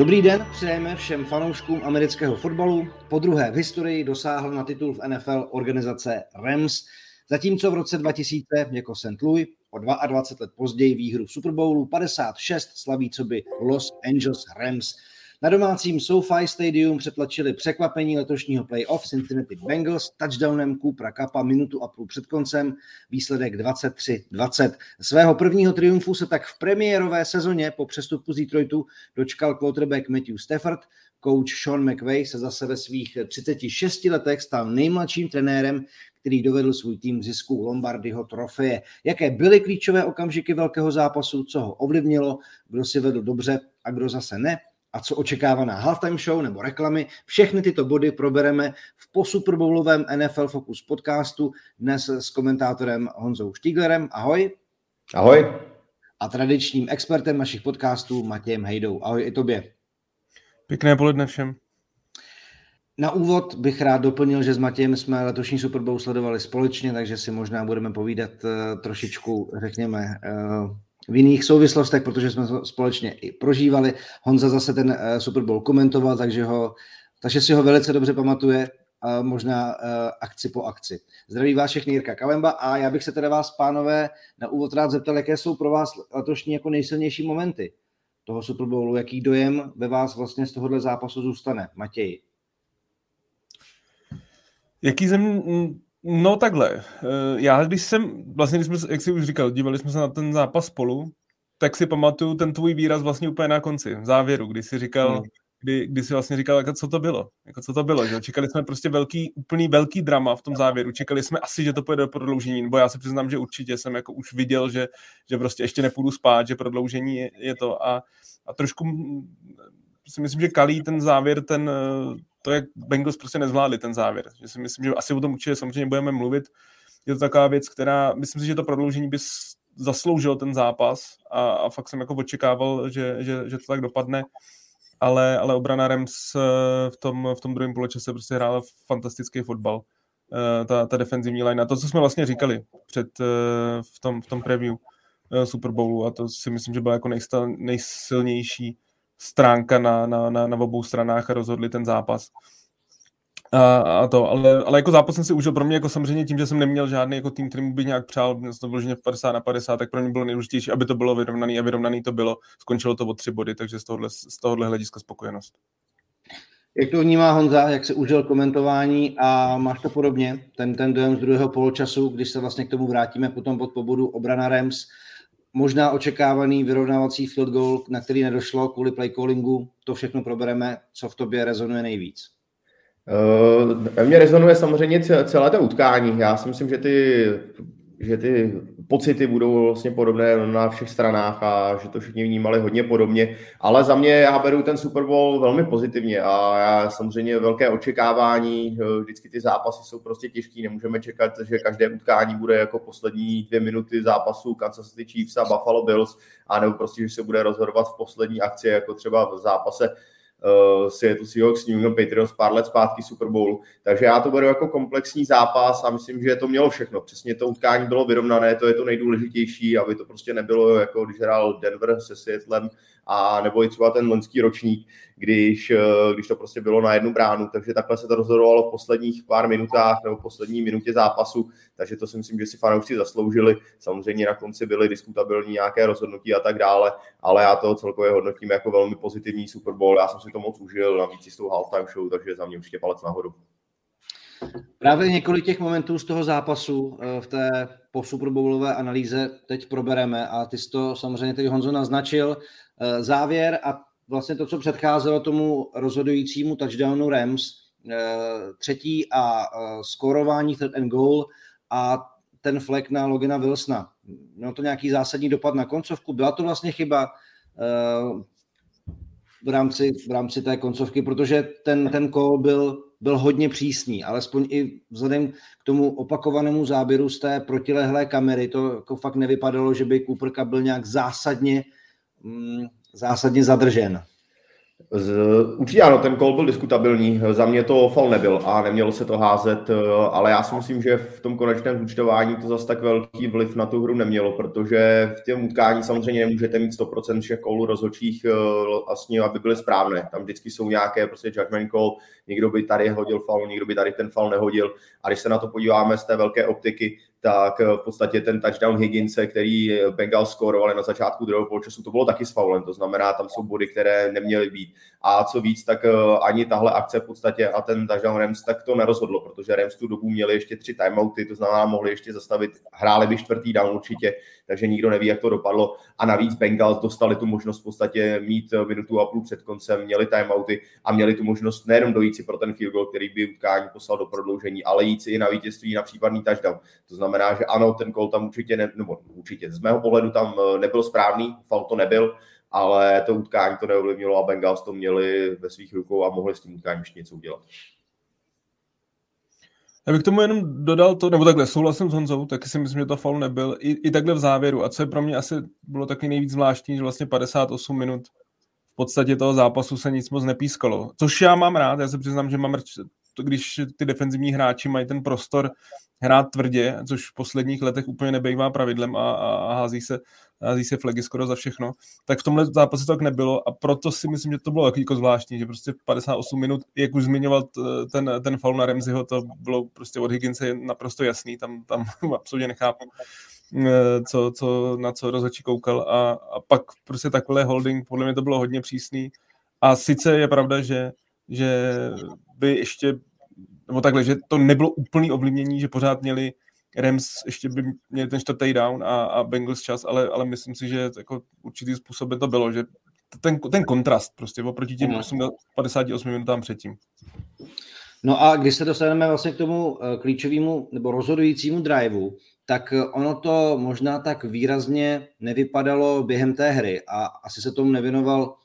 Dobrý den, přejeme všem fanouškům amerického fotbalu. Po druhé v historii dosáhl na titul v NFL organizace Rams, zatímco v roce 2000 jako St. Louis o 22 let později výhru v Super Bowlu 56 slaví co by Los Angeles Rams. Na domácím SoFi Stadium přetlačili překvapení letošního playoff Cincinnati Bengals touchdownem Coopera Kappa minutu a půl před koncem, výsledek 23-20. Svého prvního triumfu se tak v premiérové sezóně po přestupu z Detroitu dočkal quarterback Matthew Stafford. Coach Sean McVay se zase ve svých 36 letech stal nejmladším trenérem, který dovedl svůj tým k zisku Lombardyho trofeje. Jaké byly klíčové okamžiky velkého zápasu, co ho ovlivnilo, kdo si vedl dobře a kdo zase ne, a co očekávaná halftime show nebo reklamy. Všechny tyto body probereme v posuperbowlovém NFL Focus podcastu dnes s komentátorem Honzou Štíglerem. Ahoj. Ahoj. A tradičním expertem našich podcastů Matějem Hejdou. Ahoj i tobě. Pěkné poledne všem. Na úvod bych rád doplnil, že s Matějem jsme letošní Super Bowl sledovali společně, takže si možná budeme povídat eh, trošičku, řekněme, eh, v jiných souvislostech, protože jsme společně i prožívali. Honza zase ten eh, Super Bowl komentoval, takže, ho, takže si ho velice dobře pamatuje, možná akci po akci. Zdraví vás všechny Jirka Kalemba a já bych se teda vás, pánové, na úvod rád zeptal, jaké jsou pro vás letošní jako nejsilnější momenty toho Super Bowlu, jaký dojem ve vás vlastně z tohohle zápasu zůstane, Matěj? Jaký zem... No takhle. Eh, já když jsem, vlastně když jsme, jak jsi už říkal, dívali jsme se na ten zápas spolu, tak si pamatuju ten tvůj výraz vlastně úplně na konci, v závěru, kdy jsi říkal, hmm. kdy, kdy jsi vlastně říkal, jako, co to bylo. Jako, co to bylo, že čekali jsme prostě velký, úplný velký drama v tom závěru. Čekali jsme asi, že to pojde do prodloužení, nebo já se přiznám, že určitě jsem jako už viděl, že, že prostě ještě nepůjdu spát, že prodloužení je, je to a, a trošku si myslím, že kalí ten závěr, ten, to, jak Bengals prostě nezvládli ten závěr. Že si myslím, že asi o tom určitě samozřejmě budeme mluvit. Je to taková věc, která, myslím si, že to prodloužení by zasloužil ten zápas a, a fakt jsem jako očekával, že, že, že to tak dopadne. Ale, ale obrana Rams eh, v tom, v tom druhém poločase prostě hrála fantastický fotbal. Eh, ta, ta defenzivní line. A to, co jsme vlastně říkali před, eh, v, tom, v tom preview Super Bowlu a to si myslím, že byla jako nejstal, nejsilnější stránka na, na, na, na obou stranách a rozhodli ten zápas. A, a to, ale, ale jako zápas jsem si užil pro mě jako samozřejmě tím, že jsem neměl žádný jako tým, který mu by nějak přál, měl to vloženě 50 na 50, tak pro mě bylo nejdůležitější, aby to bylo vyrovnaný a vyrovnaný to bylo. Skončilo to o tři body, takže z tohohle, z tohohle hlediska spokojenost. Jak to vnímá Honza, jak se užil komentování a máš to podobně, ten, ten dojem z druhého poločasu, když se vlastně k tomu vrátíme potom pod pobodu obrana Rams, možná očekávaný vyrovnávací field goal, na který nedošlo kvůli play callingu, to všechno probereme, co v tobě rezonuje nejvíc. Uh, mě rezonuje samozřejmě celé to utkání. Já si myslím, že ty že ty pocity budou vlastně podobné na všech stranách a že to všichni vnímali hodně podobně. Ale za mě já beru ten Super Bowl velmi pozitivně a já samozřejmě velké očekávání, vždycky ty zápasy jsou prostě těžký, nemůžeme čekat, že každé utkání bude jako poslední dvě minuty zápasu Kansas City Chiefs a Buffalo Bills, a nebo prostě, že se bude rozhodovat v poslední akci, jako třeba v zápase uh, Seattle Seahawks, New England Patriots pár let zpátky Super Bowlu. Takže já to beru jako komplexní zápas a myslím, že to mělo všechno. Přesně to utkání bylo vyrovnané, to je to nejdůležitější, aby to prostě nebylo jako když hrál Denver se Seattlem a nebo i třeba ten loňský ročník, když, eh, když to prostě bylo na jednu bránu, takže takhle se to rozhodovalo v posledních pár minutách nebo v poslední minutě zápasu, takže to si myslím, že si fanoušci zasloužili. Samozřejmě na konci byly diskutabilní nějaké rozhodnutí a tak dále, ale já to celkově hodnotím jako velmi pozitivní Super Bowl. Já jsem si to moc užil, navíc s tou halftime show, takže za mě určitě palec nahoru. Právě několik těch momentů z toho zápasu eh, v té po Superbowlové analýze teď probereme a ty jsi to samozřejmě teď Honzo naznačil. Eh, závěr a vlastně to, co předcházelo tomu rozhodujícímu touchdownu Rams, eh, třetí a skorování third and goal a ten flek na Logina Wilsona. Mělo to nějaký zásadní dopad na koncovku? Byla to vlastně chyba v rámci, v rámci té koncovky, protože ten, ten call byl byl hodně přísný, alespoň i vzhledem k tomu opakovanému záběru z té protilehlé kamery, to jako fakt nevypadalo, že by Cooper byl nějak zásadně, mm, zásadně zadržen. Z, určitě ano, ten kol byl diskutabilní, za mě to fal nebyl a nemělo se to házet, ale já si myslím, že v tom konečném účtování to zase tak velký vliv na tu hru nemělo, protože v těm utkání samozřejmě nemůžete mít 100% všech kolů rozhodčích vlastně, aby byly správné. Tam vždycky jsou nějaké prostě judgment call, někdo by tady hodil fal, někdo by tady ten fal nehodil. A když se na to podíváme z té velké optiky, tak v podstatě ten touchdown Higginse, který Bengals skórovali na začátku druhého poločasu, to bylo taky s faulem, to znamená, tam jsou body, které neměly být. A co víc, tak eh, ani tahle akce v podstatě a ten touchdown Rams, tak to nerozhodlo, protože Rams tu dobu měli ještě tři timeouty, to znamená, mohli ještě zastavit, hráli by čtvrtý down určitě, takže nikdo neví, jak to dopadlo. A navíc Bengals dostali tu možnost v podstatě mít minutu a půl před koncem, měli timeouty a měli tu možnost nejenom dojít si pro ten field goal, který by utkání poslal do prodloužení, ale jít si i na vítězství na případný touchdown. To znamená, že ano, ten gol tam určitě, ne, nebo určitě, z mého pohledu tam eh, nebyl správný, fal to nebyl, ale to utkání to neovlivnilo a Bengals to měli ve svých rukou a mohli s tím utkáním ještě něco udělat. Já bych tomu jenom dodal to, nebo takhle, souhlasím s Honzou, taky si myslím, že to faul nebyl, i, i takhle v závěru. A co je pro mě asi bylo taky nejvíc zvláštní, že vlastně 58 minut v podstatě toho zápasu se nic moc nepískalo. Což já mám rád, já se přiznám, že mám to, když ty defenzivní hráči mají ten prostor hrát tvrdě, což v posledních letech úplně nebejvá pravidlem a, a, a hází, se, hází se flagy skoro za všechno, tak v tomhle zápase to tak nebylo a proto si myslím, že to bylo jako zvláštní, že prostě 58 minut, jak už zmiňoval ten, ten faul na Remziho, to bylo prostě od Higginse naprosto jasný, tam, tam absolutně nechápu, eh, co, co, na co rozhodčí koukal a, a pak prostě takhle holding, podle mě to bylo hodně přísný a sice je pravda, že že by ještě nebo takhle, že to nebylo úplný ovlivnění, že pořád měli Rams ještě by měli ten čtvrtý down a, a Bengals čas, ale, ale myslím si, že jako určitý způsobem to bylo, že ten, ten kontrast prostě oproti těm 58 minutám předtím. No a když se dostaneme vlastně k tomu eh, klíčovému nebo rozhodujícímu driveu, tak eh, ono to možná tak výrazně nevypadalo během té hry a asi se tomu nevěnoval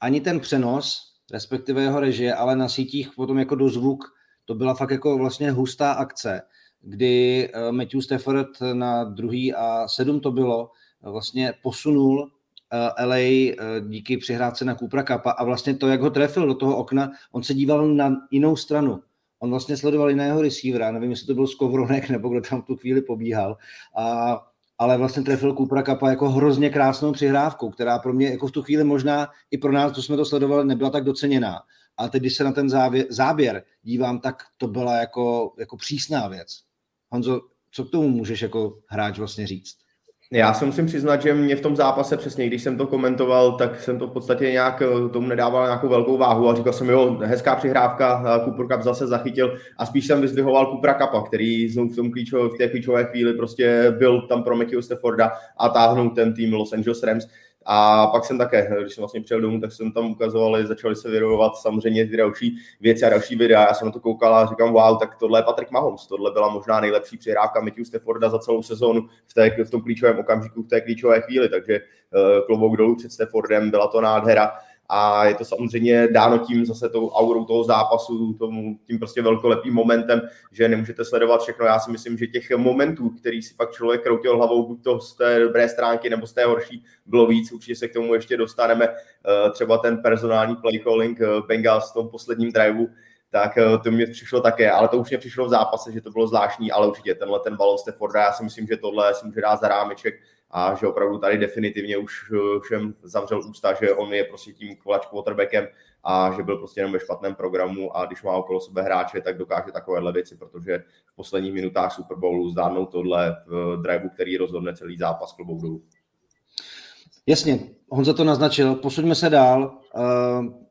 ani ten přenos, respektive jeho režie, ale na sítích potom jako dozvuk to byla fakt jako vlastně hustá akce, kdy eh, Matthew Stafford na druhý a sedm to bylo, vlastně posunul eh, LA eh, díky přihrádce na Kupra Kappa a vlastně to, jak ho trefil do toho okna, on se díval na jinou stranu. On vlastně sledoval jiného receivera, nevím, jestli to byl Skovronek nebo kdo tam tu chvíli pobíhal, a, ale vlastně trefil Kupra Kappa jako hrozně krásnou přihrávkou, která pro mě jako v tu chvíli možná i pro nás, co jsme to sledovali, nebyla tak doceněná ale teď, když se na ten záběr, záběr dívám, tak to byla jako, jako přísná věc. Honzo, co k tomu můžeš jako hráč vlastně říct? Já se musím přiznat, že mě v tom zápase přesně, když jsem to komentoval, tak jsem to v podstatě nějak eh, tomu nedával nějakou velkou váhu a říkal jsem, jo, hezká přihrávka, Cooper Cup zase zachytil a spíš jsem vyzdvihoval Coopera Cupa, který znovu v, tom klíčové, v té klíčové chvíli prostě byl tam pro Matthew Stafforda a táhnul ten tým Los Angeles Rams. A pak jsem také, když jsem vlastně přijel domů, tak jsem tam ukazoval, začali se vyrovat samozřejmě ty další věci a další videa. Já jsem na to koukal a říkám, wow, tak tohle je Patrick Mahomes, tohle byla možná nejlepší přihrávka Matthew Stafforda za celou sezónu v, té, v tom klíčovém okamžiku, v té klíčové chvíli, takže uh, klobouk dolů před Staffordem, byla to nádhera a je to samozřejmě dáno tím zase tou aurou toho zápasu, tomu, tím prostě velkolepým momentem, že nemůžete sledovat všechno. Já si myslím, že těch momentů, který si fakt člověk kroutil hlavou, buď to z té dobré stránky nebo z té horší, bylo víc. Určitě se k tomu ještě dostaneme. Eh, třeba ten personální play calling eh, Bengals v tom posledním driveu, tak eh, to mě přišlo také, ale to už mě přišlo v zápase, že to bylo zvláštní, ale určitě tenhle ten balon Stafforda, já si myslím, že tohle si může dát za rámeček a že opravdu tady definitivně už eh, všem zavřel ústa, že on je prostě tím kolač quarterbackem a že byl prostě jenom ve špatném programu a když má okolo sebe hráče, tak dokáže takovéhle věci, protože v posledních minutách Super Bowlu zdárnou tohle v driveu, který rozhodne celý zápas klubou dolů. Jasně, Honza to naznačil, posuňme se dál.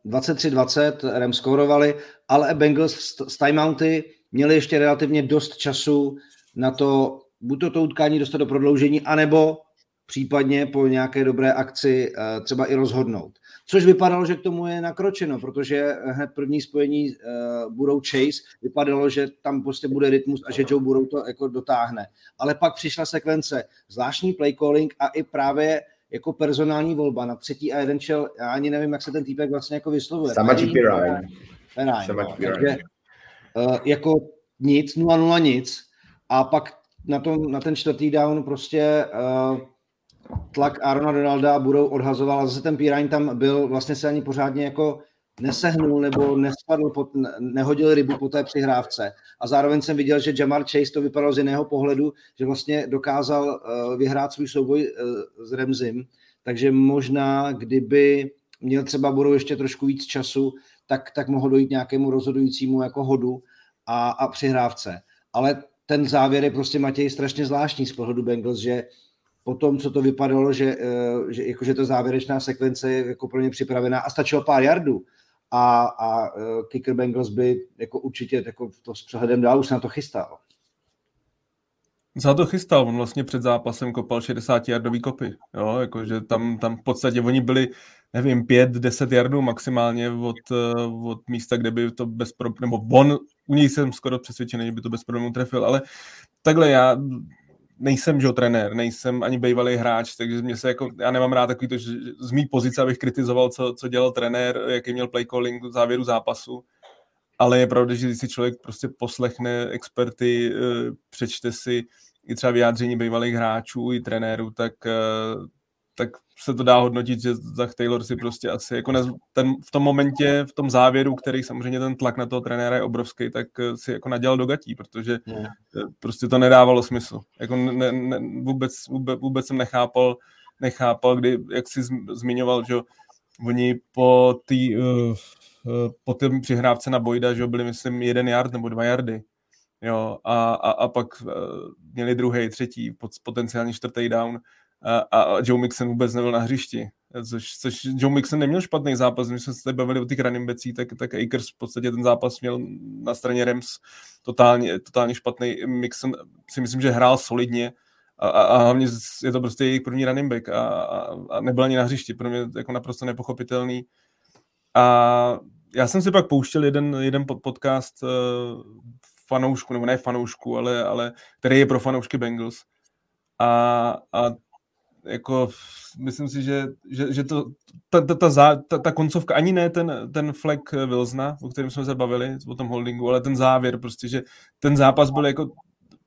23-20 eh, Rams skórovali, ale Bengals s timeouty měli ještě relativně dost času na to, buď to, to utkání dostat do prodloužení, anebo případně po nějaké dobré akci eh, třeba i rozhodnout. Což vypadalo, že k tomu je nakročeno, protože hned první spojení uh, budou Chase, vypadalo, že tam prostě bude rytmus a že Joe budou to jako dotáhne. Ale pak přišla sekvence, zvláštní play calling a i právě jako personální volba na třetí a jeden čel, já ani nevím, jak se ten týpek vlastně jako vyslovuje. Samači Pirine. Takže uh, jako nic, 0-0 nic a pak na, tom, na ten čtvrtý down prostě uh, tlak Arona Donalda budou odhazoval a zase ten Pirine tam byl, vlastně se ani pořádně jako nesehnul nebo nespadl, pod, nehodil rybu po té přihrávce. A zároveň jsem viděl, že Jamar Chase to vypadalo z jiného pohledu, že vlastně dokázal uh, vyhrát svůj souboj uh, s Remzim, takže možná, kdyby měl třeba budou ještě trošku víc času, tak, tak mohlo dojít nějakému rozhodujícímu jako hodu a, a přihrávce. Ale ten závěr je prostě Matěj strašně zvláštní z pohledu Bengals, že po tom, co to vypadalo, že, eh, že, jako, že ta závěrečná sekvence je jako pro ně připravená a stačilo pár jardů a, a eh, kicker Bengals by jako určitě jako to s přehledem dál už se na to chystal. Za to chystal, on vlastně před zápasem kopal 60 jardový kopy, jo, jakože tam, tam v podstatě oni byli, nevím, 5-10 jardů maximálně od, eh, od místa, kde by to bez problémů, nebo on, u něj jsem skoro přesvědčený, že by to bez problémů trefil, ale takhle já nejsem, že trenér, nejsem ani bývalý hráč, takže mě se jako, já nemám rád takový to, že z mý pozice, abych kritizoval, co, co dělal trenér, jaký měl play calling v závěru zápasu, ale je pravda, že když si člověk prostě poslechne experty, eh, přečte si i třeba vyjádření bývalých hráčů i trenérů, tak, eh, tak se to dá hodnotit, že Zach Taylor si prostě asi jako nez, ten, v tom momentě, v tom závěru, který samozřejmě ten tlak na toho trenéra je obrovský, tak eh, si jako nadělal do gatí, protože yeah. prostě to nedávalo smysl. Jako ne, ne, vůbec, vůbec, vůbec jsem nechápal, nechápal, kdy, jak jsi zmiňoval, že oni po té uh, po té přihrávce na Bojda, že byli, myslím, jeden yard nebo dva yardy. Jo, a, a, a pak měli druhý, třetí, potenciálně čtvrtý down a, a Joe Mixon vůbec nebyl na hřišti. Což, což Joe Mixon neměl špatný zápas, my jsme se tady bavili o těch running bacích, tak, tak Akers v podstatě ten zápas měl na straně Rams totálně, totálně špatný. Mixon si myslím, že hrál solidně, a, a, a hlavně je to prostě jejich první running back a, a, a nebyl ani na hřišti, pro mě jako naprosto nepochopitelný. A já jsem si pak pouštěl jeden, jeden podcast uh, fanoušku, nebo ne fanoušku, ale, ale který je pro fanoušky Bengals. A, a jako myslím si, že, že, že to, ta, ta, ta, ta, ta koncovka, ani ne ten, ten flag Wilsona, o kterém jsme se bavili, o tom holdingu, ale ten závěr, prostě, že ten zápas byl jako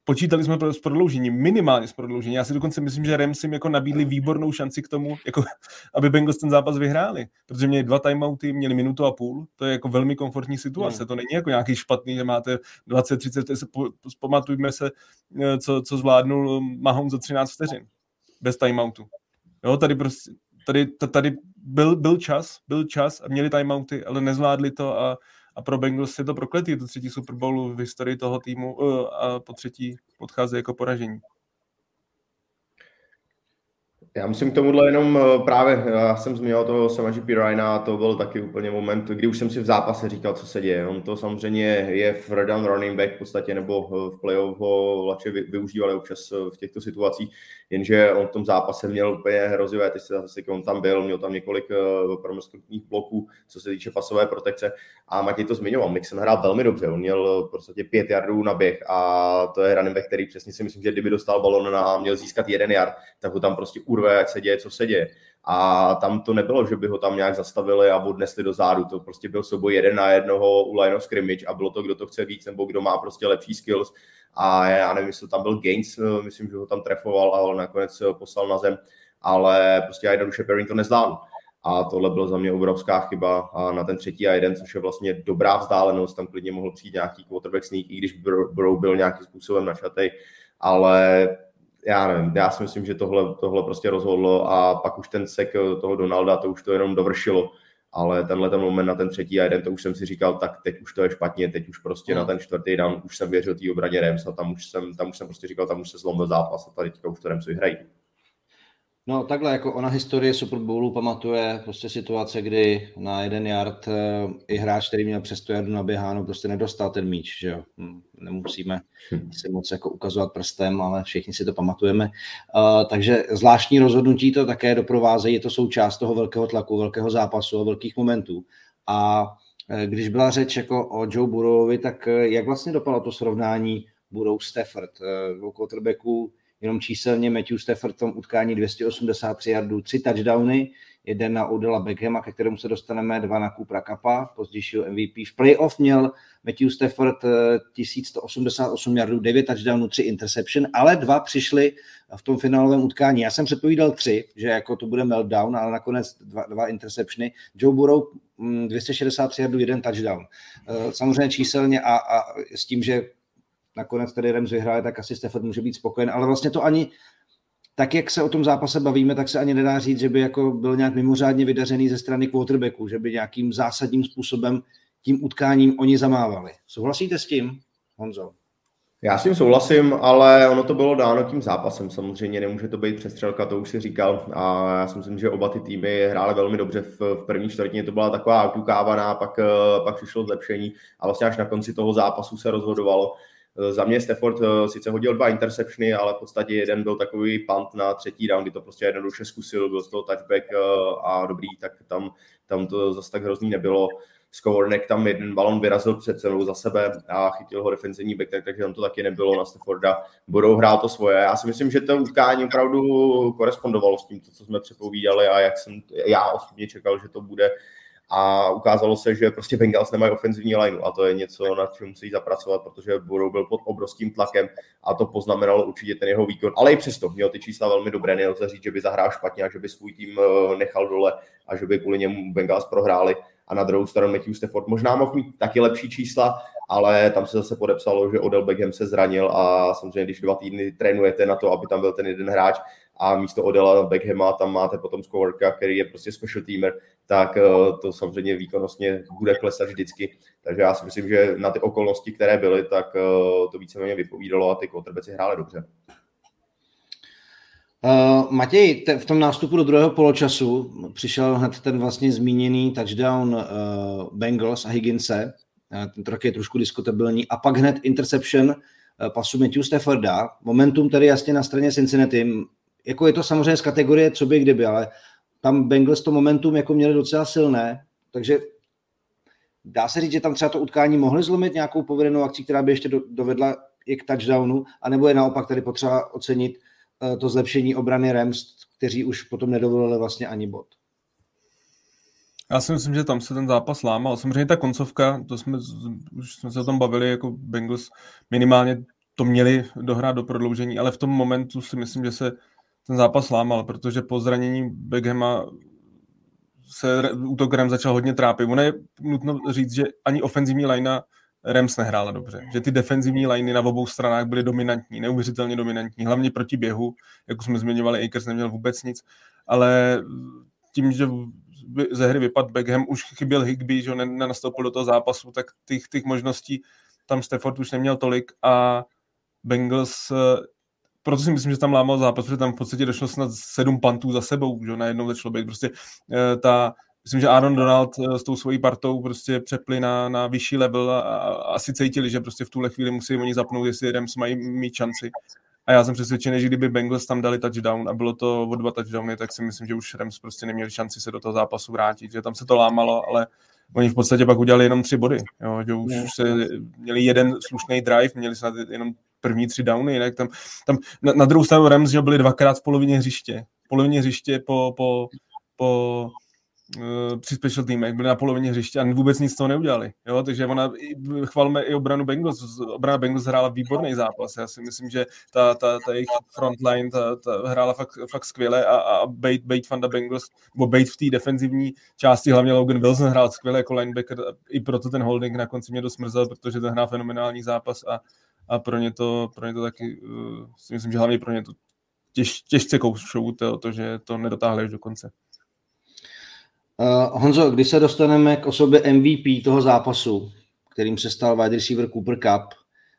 počítali jsme s prodloužením, minimálně s prodloužením. Já si dokonce myslím, že Rams jim jako nabídli výbornou šanci k tomu, jako, aby Bengals ten zápas vyhráli, protože měli dva timeouty, měli minutu a půl, to je jako velmi komfortní situace, to není jako nějaký špatný, že máte 20-30, pamatujme se, eh, co, co zvládnul Mahomes za 13 vteřin, bez timeoutu. Jo, tady prostě, tady, tady byl, byl čas, byl čas a měli timeouty, ale nezvládli to a a pro Bengals je to prokletý, to třetí Super Bowl v historii toho týmu uh, a po třetí podchází jako poražení. Já musím k tomuhle jenom eh, právě, já jsem zmínil toho Samaji Pirina a to byl taky úplně moment, kdy už jsem si v zápase říkal, co se děje. On to samozřejmě je v down running back v podstatě, nebo v playoff ho Lače využívali občas eh, v těchto situacích, jenže on v tom zápase měl úplně hrozivé, ty se on tam byl, měl tam několik promrsknutních bloků, co se týče pasové protekce a Matěj to zmiňoval, Mixon hrál velmi dobře, on měl podstatě pět yardů na běh a to je running back, který přesně si myslím, že kdyby dostal balon a měl získat jeden yard, tak ho tam prostě urve, ať se děje, co se děje. A tam to nebylo, že by ho tam nějak zastavili a odnesli do zádu. To prostě byl souboj jeden na jednoho u line of scrimmage a bylo to, kdo to chce víc nebo kdo má prostě lepší skills. A já nevím, jestli tam byl Gaines, eh, myslím, že ho tam trefoval, ale nakonec poslal na zem. Ale prostě jednoduše Perrin to nezvládl. A tohle bylo za mě obrovská chyba a na ten třetí a jeden, což je vlastně dobrá vzdálenost, tam klidně mohl přijít nějaký quarterback sneak, i když Bro byl nějakým způsobem našatej, ale já nevím, já si myslím, že tohle, tohle prostě rozhodlo a pak už ten sek toho Donalda, to už to jenom dovršilo, ale tenhle ten moment na ten třetí a jeden, to už jsem si říkal, tak teď už to je špatně, teď už prostě no. na ten čtvrtý dan už jsem věřil té obraně Rams a tam už jsem, tam už jsem prostě říkal, tam už se zlomil zápas a tady teďka už to Rams vyhrají. No takhle, jako ona historie Super Bowlu pamatuje prostě situace, kdy na jeden yard uh, i hráč, který měl přes tu yardu naběháno, prostě nedostal ten míč, že jo. Hm, nemusíme hm. si moc jako ukazovat prstem, ale všichni si to pamatujeme. Uh, takže zvláštní rozhodnutí to také doprovázejí, je to součást toho velkého tlaku, velkého zápasu a velkých momentů. A uh, když byla řeč jako o Joe Burrowovi, tak jak vlastně dopadlo to srovnání Burrow Stafford, uh, dvou quarterbacků, jenom číselně Matthew Stafford v tom utkání 283 yardů, tři touchdowny, jeden na Odela Beckhama, ke kterému se dostaneme, dva na Kupra Kappa, pozdějšího MVP. V playoff měl Matthew Stafford 1188 eh, yardů, 9 touchdownů, 3 interception, ale dva přišli v tom finálovém utkání. Já jsem předpovídal tři, že jako to bude meltdown, ale nakonec dva, dva interceptiony. Joe Burrow 263 mm, yardů, jeden touchdown. Eh, samozřejmě číselně a, a s tím, že nakonec tedy Rams vyhráli, tak asi Stafford může být spokojen, ale vlastně to ani tak, jak se o tom zápase bavíme, tak se ani nedá říct, že by jako byl nějak mimořádně vydařený ze strany quarterbacku, že by nějakým zásadním způsobem tím utkáním oni zamávali. Souhlasíte s tím, Honzo? Já s tím souhlasím, ale ono to bylo dáno tím zápasem. Samozřejmě nemůže to být přestřelka, to už si říkal. A já si myslím, že oba ty týmy hrály velmi dobře. V, první čtvrtině to byla taková autukávaná, pak, eh, pak přišlo zlepšení a vlastně až na konci toho zápasu se rozhodovalo. Eh, za mě Stafford eh, sice hodil dva interceptiony, ale v podstatě jeden byl takový punt na třetí round, kdy to prostě jednoduše zkusil, byl z toho touchback a dobrý, tak tam, tam to zase tak hrozný nebylo. Skovornek tam jeden balon vyrazil před celou za sebe a chytil ho defenzivní back, tak, takže tam to taky nebylo na Stafforda. Budou hrát to svoje. Já si myslím, že to utkání opravdu korespondovalo s tím, co jsme předpovídali a jak jsem já osobně čekal, že to bude a ukázalo se, že prostě Bengals nemají ofenzivní lineu a to je něco, na čem musí zapracovat, protože Burrow byl pod obrovským tlakem a to poznamenalo určitě ten jeho výkon, ale i přesto měl ty čísla velmi dobré, nelze říct, že by zahrál špatně a že by svůj tým eh, nechal dole a že by kvůli němu Bengals prohráli. A na druhou stranu Matthew Stafford možná mohl mít taky lepší čísla, ale tam se zase podepsalo, že Odell Beckham se zranil a samozřejmě, když dva týdny trénujete na to, aby tam byl ten jeden hráč a místo Odella Beckhama tam máte potom Scowerka, který je prostě special teamer, tak eh, to samozřejmě výkonnostně bude klesat vždycky. Takže já si myslím, že na ty okolnosti, které byly, tak eh, to víceméně vypovídalo a ty quarterbacki hráli dobře. Uh, Matěj, te, v tom nástupu do druhého poločasu přišel hned ten vlastně zmíněný touchdown uh, Bengals a Higginse, uh, ten trok je trošku diskutabilní, a pak hned interception uh, pasu Matthew Stafforda. Momentum tedy jasně na straně Cincinnati. Jako je to samozřejmě z kategorie co by kdyby, ale tam Bengals to momentum jako měli docela silné, takže dá se říct, že tam třeba to utkání mohli zlomit nějakou povedenou akcí, která by ještě do, dovedla i k touchdownu, anebo je naopak tady potřeba ocenit Eh, to zlepšení obrany Rams, kteří už potom nedovolili vlastně ani bod. Já si myslím, že tam se ten zápas lámal. Samozřejmě ta koncovka, to jsme, už jsme se o tom bavili, jako Bengals minimálně to měli dohrát do prodloužení, ale v tom momentu si myslím, že se ten zápas lámal, protože po zranění Beckhama se útok Rams začal hodně trápit. Ono je nutno říct, že ani ofenzivní linea Rams nehrála dobře. Že ty defenzivní liney na obou stranách byly dominantní, neuvěřitelně dominantní, hlavně proti běhu, jako jsme zmiňovali, Akers neměl vůbec nic, ale tím, že ze hry vypad Beckham, už chyběl Higby, že nenastoupil do toho zápasu, tak těch, těch možností tam Stafford už neměl tolik a Bengals proto si myslím, že tam lámal zápas, protože tam v podstatě došlo snad sedm pantů za sebou, že najednou začalo být prostě eh, ta myslím, že Aaron Donald eh, s tou svojí partou prostě přepli na, na vyšší level a, a asi cítili, že prostě v tuhle chvíli musí oni zapnout, jestli Rams mají mít šanci. A já jsem přesvědčený, že kdyby Bengals tam dali touchdown a bylo to o dva touchdowny, tak si myslím, že už Rams prostě neměli šanci se do toho zápasu vrátit, že tam se to lámalo, ale oni v podstatě pak udělali jenom tři body, jo, že už se měli jeden slušný drive, měli snad jenom první tři downy, jinak tam, tam na, na druhou stranu Rams, že byli dvakrát v polovině hřiště, polovině hřiště po, po, po při special teamech, byli na polovině hřiště a vůbec nic z toho neudělali. Jo? Takže ona, chvalme i obranu Bengals, obrana Bengals hrála výborný zápas. Já si myslím, že ta, ta, ta jejich frontline ta, ta hrála fakt, fakt skvěle a, a Bate, Bate Fanda Bengals, nebo Bate v té defenzivní části, hlavně Logan Wilson hrál skvěle jako linebacker, i proto ten holding na konci mě dost mrzel, protože ten hrál fenomenální zápas a, a pro ně to, pro ně to taky, uh, si myslím, že hlavně pro ně to těž, těžce koušou to, to, že to nedotáhli až do konce. Uh, Honzo, když se dostaneme k osobě MVP toho zápasu, kterým se stal wide receiver Cooper Cup,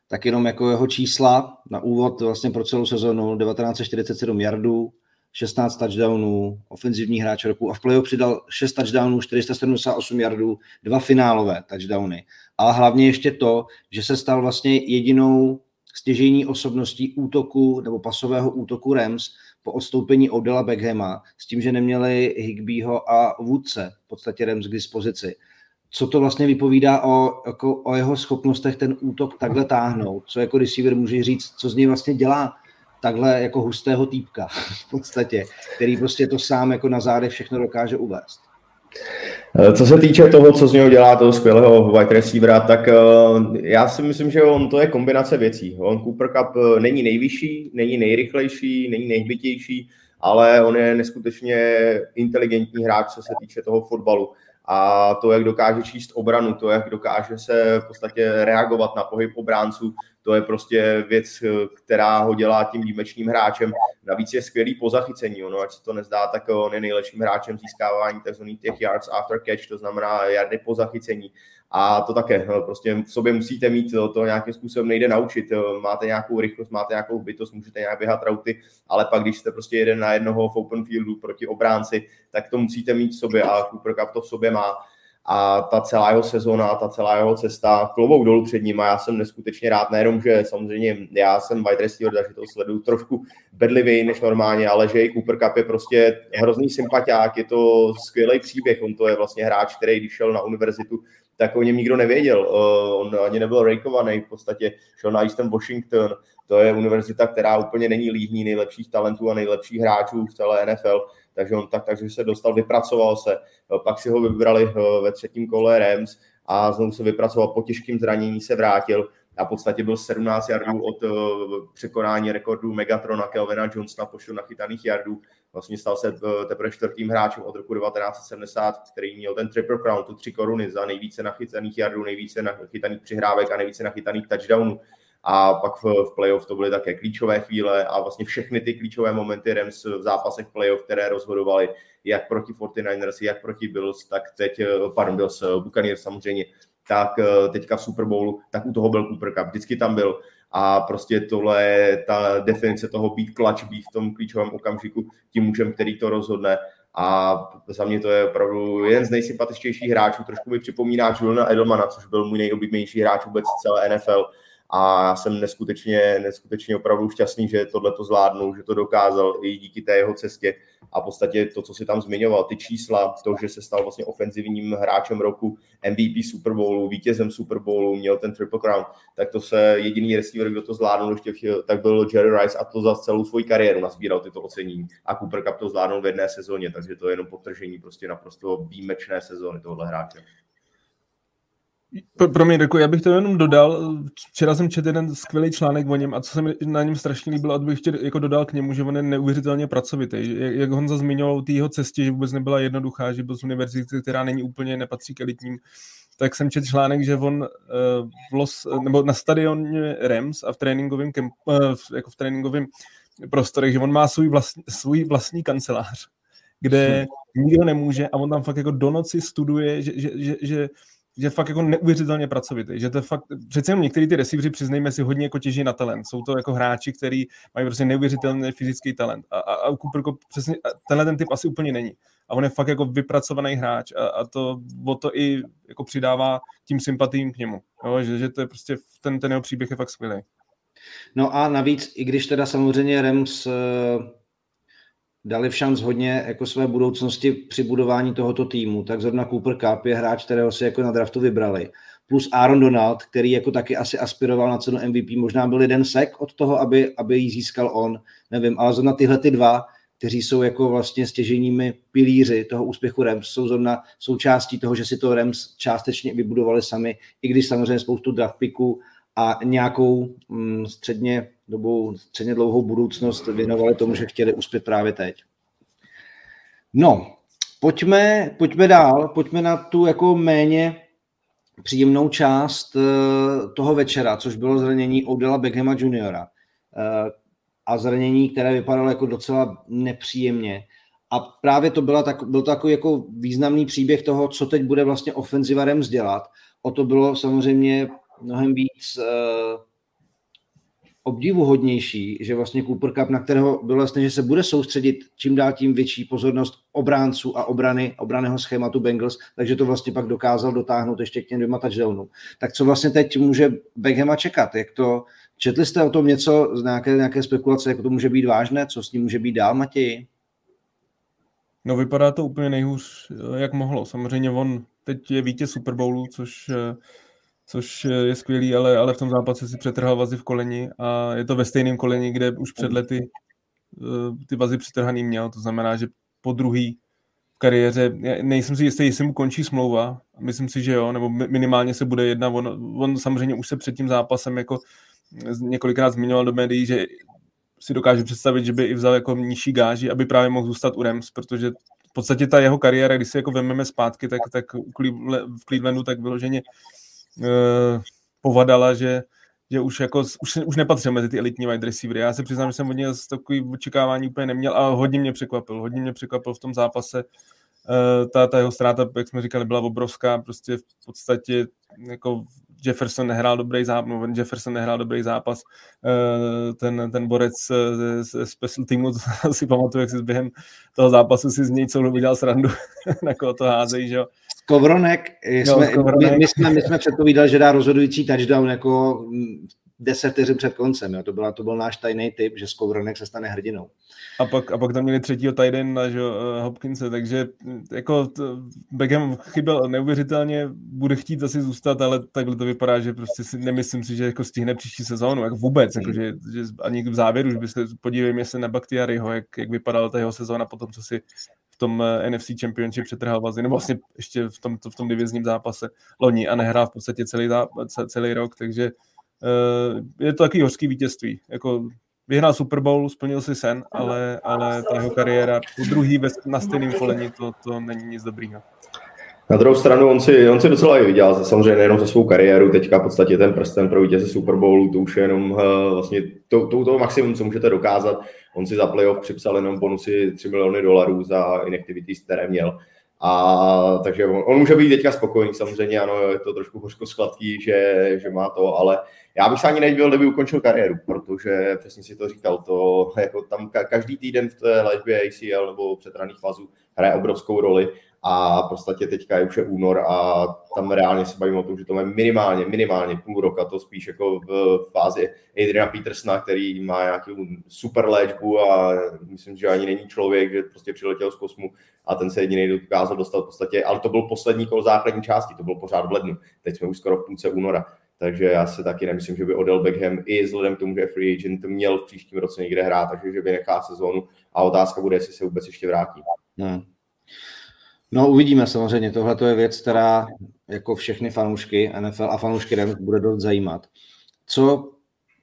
tak jenom jako jeho čísla na úvod vlastně pro celou sezonu 1947 yardů, 16 touchdownů, ofenzivní hráč roku a v playoff přidal 6 touchdownů, 478 yardů, dva finálové touchdowny. A hlavně ještě to, že se stal vlastně jedinou stěžejní osobností útoku nebo pasového útoku Rams, po odstoupení Odela Beckhama s tím, že neměli Higbyho a Woodse v podstatě Rams k dispozici. Co to vlastně vypovídá o, jako, o jeho schopnostech ten útok takhle táhnout? Co jako receiver může říct, co z něj vlastně dělá takhle jako hustého týpka v podstatě, který prostě to sám jako na zádech všechno dokáže uvést. Eh, co se týče toho, co z něho dělá toho skvělého wide receivera, tak uh, já si myslím, že on to je kombinace věcí. On Cooper Cup eh, není nejvyšší, není nejrychlejší, není nejhbitější, ale on je neskutečně inteligentní hráč, co se týče toho fotbalu. A to, jak dokáže číst obranu, to, jak dokáže se v podstatě reagovat na pohyb obránců, to je prostě věc, která ho dělá tím výjimečným hráčem. Navíc je skvělý po zachycení, ono, ať se to nezdá, tak on je nejlepším hráčem získávání tzv. těch yards after catch, to znamená jardy po zachycení. A to také, no, prostě v sobě musíte mít, to, to nějakým způsobem nejde naučit. Máte nějakou rychlost, máte nějakou bytost, můžete nějak běhat rauty, ale pak, když jste prostě jeden na jednoho v open fieldu proti obránci, tak to musíte mít v sobě a Cooper Cup to v sobě má a ta celá jeho sezóna, ta celá jeho cesta, klobouk dolů před ním a já jsem neskutečně rád, nejenom, že samozřejmě já jsem wide receiver, takže to sleduju trošku bedlivěji než normálně, ale že i Cooper Cup je prostě hrozný sympatiák, je to skvělý příběh, on to je vlastně hráč, který když šel na univerzitu, tak o něm nikdo nevěděl, on ani nebyl rejkovaný, v podstatě šel na Eastern Washington, to je univerzita, která úplně není líhní nejlepších talentů a nejlepších hráčů v celé NFL, takže on tak, takže se dostal, vypracoval se, pak si ho vybrali ve třetím kole Rams a znovu se vypracoval po těžkým zranění, se vrátil a v podstatě byl 17 yardů od překonání rekordu Megatrona Kelvina Johnsona počtu nachytaných yardů. Vlastně stal se eh, teprve čtvrtým hráčem od roku 1970, který měl ten Triple Crown, tu tři koruny za nejvíce nachytaných yardů, nejvíce nachytaných přihrávek a nejvíce nachytaných touchdownů. A pak v, v playoff to byly také klíčové chvíle a vlastně všechny ty klíčové momenty Rams v zápasech playoff, které rozhodovaly jak proti 49ers, jak proti Bills, tak teď, eh, pardon, Bills, eh, Buccaneers samozřejmě, tak teďka v Super Bowlu, tak u toho byl Cooper Cup, vždycky tam byl a prostě tohle je ta definice toho být klač, být v tom klíčovém okamžiku tím mužem, který to rozhodne. A za mě to je opravdu jeden z nejsympatičtějších hráčů, trošku mi připomíná Juliana Edelmana, což byl můj nejoblíbenější hráč vůbec celé NFL a já jsem neskutečně, neskutečně opravdu šťastný, že tohle to zvládnul, že to dokázal i díky té jeho cestě a v podstatě to, co si tam zmiňoval, ty čísla, to, že se stal vlastně ofenzivním hráčem roku, MVP Super Bowlu, vítězem Super Bowlu, měl ten Triple Crown, tak to se jediný receiver, kdo to zvládnul ještě, tak byl Jerry Rice a to za celou svoji kariéru nazbíral tyto ocenění a Cooper Cup to zvládnul v jedné sezóně, takže to je jenom potržení prostě naprosto výjimečné sezóny tohle hráče. Pro, mě, Reku, já bych to jenom dodal. Včera jsem četl jeden skvělý článek o něm a co se mi na něm strašně líbilo, a bych chtěl jako dodal k němu, že on je neuvěřitelně pracovitý. Jak, Honza zmiňoval o té jeho cestě, že vůbec nebyla jednoduchá, že byl z univerzity, která není úplně, nepatří k elitním, tak jsem četl článek, že on uh, v Los, nebo na stadioně Rams a v tréninkovém, uh, jako v tréninkovém prostorech, že on má svůj, vlastní, svůj vlastní kancelář, kde nikdo nemůže a on tam fakt jako do noci studuje, že, že, že, že že fakt jako neuvěřitelně pracovitý, že to fakt, přece jenom některý ty receivery, přiznejme si, hodně jako těží na talent. Jsou to jako hráči, kteří mají prostě neuvěřitelný fyzický talent. A, a, a Cooper jako přesně, tenhle ten typ asi úplně není. A on je fakt jako vypracovaný hráč a, a to o to i jako přidává tím sympatím k němu. Jo, že, že to je prostě, ten, ten jeho příběh je fakt skvělý. No a navíc, i když teda samozřejmě Rams eh, dali v šanc hodně jako své budoucnosti při budování tohoto týmu, tak zrovna Cooper Cup je hráč, kterého si jako na draftu vybrali. Plus Aaron Donald, který jako taky asi aspiroval na cenu MVP, možná byl jeden sek od toho, aby, aby ji získal on, nevím, ale zrovna tyhle ty dva, kteří jsou jako vlastně stěženími pilíři toho úspěchu Rams, jsou zrovna součástí toho, že si to Rams částečně vybudovali sami, i když samozřejmě spoustu draft picků a nějakou mm, středně dobou, středně dlouhou budoucnost věnovali tomu, že chtěli uspět právě teď. No, pojďme, pojďme dál, pojďme na tu jako méně příjemnou část uh, toho večera, což bylo zranění Odela Beckhama juniora. Uh, a zranění, které vypadalo jako docela nepříjemně. A právě to byla tak, byl takový jako významný příběh toho, co teď bude vlastně ofenziva Rams dělat. O to bylo samozřejmě mnohem víc uh, obdivuhodnější, že vlastně Cooper Cup, na kterého bylo vlastně, že se bude soustředit čím dál tím větší pozornost obránců a obrany, obraného schématu Bengals, takže to vlastně pak dokázal dotáhnout ještě k těm dvěma touchdownům. Tak co vlastně teď může Beckhama čekat? Jak to, četli jste o tom něco, z nějaké, nějaké spekulace, jak to může být vážné, co s ním může být dál, Matěji? No vypadá to úplně nejhůř, jak mohlo. Samozřejmě on teď je vítěz Super Bowlu, což což je skvělý, ale, ale v tom zápase si přetrhal vazy v koleni a je to ve stejném koleni, kde už před lety eh, ty vazy přetrhaný měl, to znamená, že po druhý v kariéře, nejsem si jistý, jestli mu končí smlouva, myslím si, že jo, nebo minimálně se bude jedna, on, on samozřejmě už se před tím zápasem jako několikrát zmiňoval do médií, že si dokáže představit, že by i vzal jako nižší gáži, aby právě mohl zůstat u Rams, protože v podstatě ta jeho kariéra, když si jako vezmeme zpátky, tak, tak v Clevelandu tak vyloženě uh, povadala, že, že už, jako, už, už nepatřil mezi ty elitní wide receivery. Já se přiznám, že jsem od něj takový očekávání úplně neměl a hodně mě překvapil. Hodně mě překvapil v tom zápase. Uh, ta, ta jeho ztráta, jak jsme říkali, byla obrovská. Prostě v podstatě jako Jefferson nehrál dobrý zápas, Jefferson nehrál dobrý zápas, eh, ten, ten borec ze special teamu, to si pamatuju, jak si během toho zápasu si z něj celou udělal srandu, na koho to házejí, že jo. Skovronek, jsme, My, my, jsme, my jsme předpovídali, že dá rozhodující touchdown jako 10 vteřin před koncem. Jo. To, byla, to byl náš tajný tip, že Skovronek se stane hrdinou. A pak, a pak tam měli třetího tajden na že, uh, Hopkinse, takže hm, jako t, Beckham chyběl neuvěřitelně, bude chtít asi zůstat, ale takhle to vypadá, že prostě si, nemyslím si, že jako stihne příští sezónu, jak vůbec, jako, že, že, ani v závěru, že by se podívejme se na Bakhtiariho, jak, jak vypadala ta jeho sezóna potom, co si tom uh, NFC Championship přetrhal vazy, nebo vlastně ještě v tom, v tom divizním zápase loni a nehrál v podstatě celý, celý rok, takže uh, je to takový hořký vítězství. Jako vyhrál Super Bowl, splnil si sen, ale, ale ta jeho kariéra po druhý na stejném koleni, to, to není nic dobrýho. Na druhou stranu on si, on si docela i vydělal, samozřejmě nejenom za svou kariéru, teďka v podstatě ten prsten pro vítěze Super Bowlu, to už je jenom uh, vlastně to, to, to maximum, co můžete dokázat. On si za playoff připsal jenom bonusy 3 miliony dolarů za inactivities, které měl. A takže on, on může být teďka spokojený, samozřejmě ano, je to trošku hořko skladký, že, že má to, ale já bych se ani nedivil, kdyby ukončil kariéru, protože přesně si to říkal, to jako tam každý týden v té léčbě ACL nebo přetraných vazů hraje obrovskou roli a v podstatě teďka je už je únor a tam reálně se bavíme o tom, že to má minimálně, minimálně půl roka, to spíš jako v fázi Adriana Petersona, který má nějakou super léčbu a myslím, že ani není člověk, že prostě přiletěl z kosmu a ten se jediný dokázal dostat v podstatě, ale to byl poslední kol základní části, to bylo pořád v lednu, teď jsme už skoro v půlce února, takže já si taky nemyslím, že by Odell Beckham i vzhledem k tomu, že je free agent, měl v příštím roce někde hrát, takže že by nechá sezónu a otázka bude, jestli se vůbec ještě vrátí. Hmm. No uvidíme samozřejmě, tohle je věc, která jako všechny fanoušky NFL a fanoušky Rams bude dost zajímat. Co,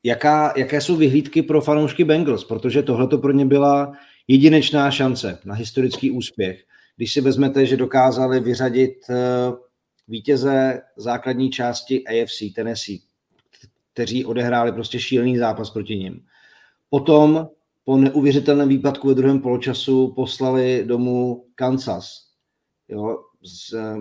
jaká, jaké jsou vyhlídky pro fanoušky Bengals, protože tohle to pro ně byla jedinečná šance na historický úspěch. Když si vezmete, že dokázali vyřadit eh, vítěze základní části AFC, Tennessee, kteří odehráli prostě šílený zápas proti ním. Potom po neuvěřitelném výpadku ve druhém poločasu poslali domů Kansas, jo, s eh,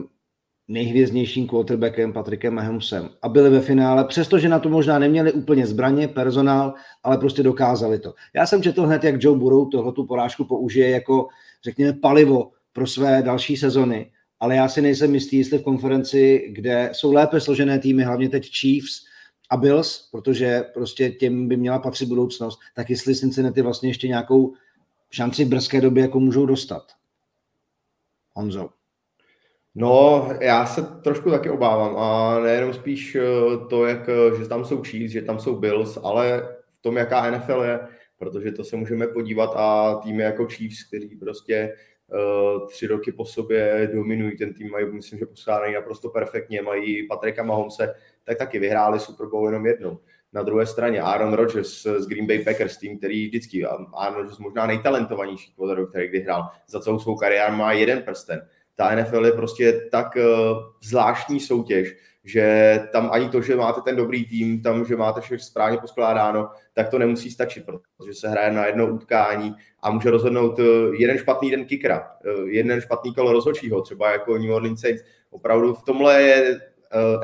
nejhvězdnějším quarterbackem Patrickem Mahomesem a byli ve finále, přestože na to možná neměli úplně zbraně, personál, ale prostě dokázali to. Já jsem četl hned, jak Joe Burrow tohle tu porážku použije jako, řekněme, palivo pro své další sezony, ale já si nejsem jistý, jestli v konferenci, kde jsou lépe složené týmy, hlavně teď Chiefs a Bills, protože prostě těm by měla patřit budoucnost, tak jestli Cincinnati vlastně ještě nějakou šanci v brzké době jako můžou dostat. Honzo. No, já se trošku taky obávám a nejenom spíš eh, to, jak, eh, že tam jsou Chiefs, že tam jsou Bills, ale v tom, jaká NFL je, protože to se můžeme podívat a týmy jako Chiefs, kteří prostě uh, tři roky po sobě dominují, ten tým mají, myslím, že poskládaný naprosto perfektně, mají Patrika Mahomse, tak taky vyhráli Super Bowl jenom jednou. Na druhé straně Aaron Rodgers z Green Bay Packers, tým, který vždycky, Aaron Rodgers možná nejtalentovanější quarterback, který kdy hrál, za celou svou kariéru má jeden prsten. Ta NFL je prostě tak uh, zvláštní soutěž, že tam ani to, že máte ten dobrý tým, tam, že máte všechno správně poskládáno, tak to nemusí stačit, protože se hraje na jedno utkání a může rozhodnout eh, jeden špatný den kikra, eh, jeden špatný kolo rozhodčího, třeba jako New Orleans Saints. Opravdu v tomhle je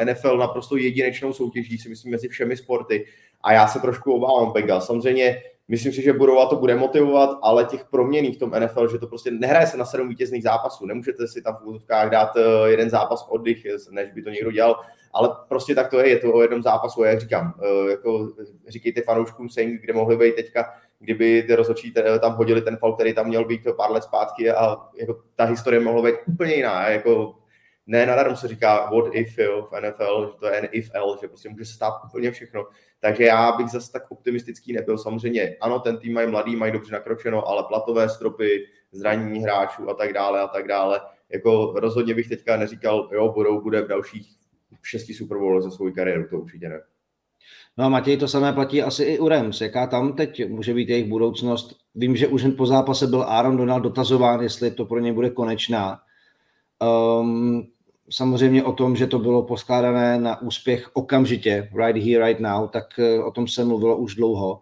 NFL naprosto jedinečnou soutěží, si myslím, mezi všemi sporty. A já se trošku obávám Bengals. Samozřejmě myslím si, že Burova to bude motivovat, ale těch proměných v tom NFL, že to prostě nehraje se na sedm vítězných zápasů. Nemůžete si tam v úvodkách dát eh, jeden zápas oddych, než by to někdo dělal, ale prostě tak to je, je to o jednom zápasu. A jak říkám, eh, jako říkejte fanouškům Saints, kde mohli být teďka, kdyby ty rozhodčí tam hodili ten fal, který tam měl být pár let zpátky a jako ta historie mohla být úplně jiná. Jako ne nadarmo se říká what if jo, v NFL, že to je NFL, že prostě může se stát úplně všechno. Takže já bych zase tak optimistický nebyl. Samozřejmě, ano, ten tým mají mladý, mají dobře nakročeno, ale platové stropy, zranění hráčů a tak dále a tak dále. Jako rozhodně bych teďka neříkal, jo, budou, bude v dalších šesti Super Bowl za svou kariéru, to určitě ne. No a Matěj, to samé platí asi i u Rams. Jaká tam teď může být jejich budoucnost? Vím, že už po zápase byl Aaron Donald dotazován, jestli to pro ně bude konečná. Um, samozřejmě o tom, že to bylo poskládané na úspěch okamžitě, right here, right now, tak eh, o tom se mluvilo už dlouho.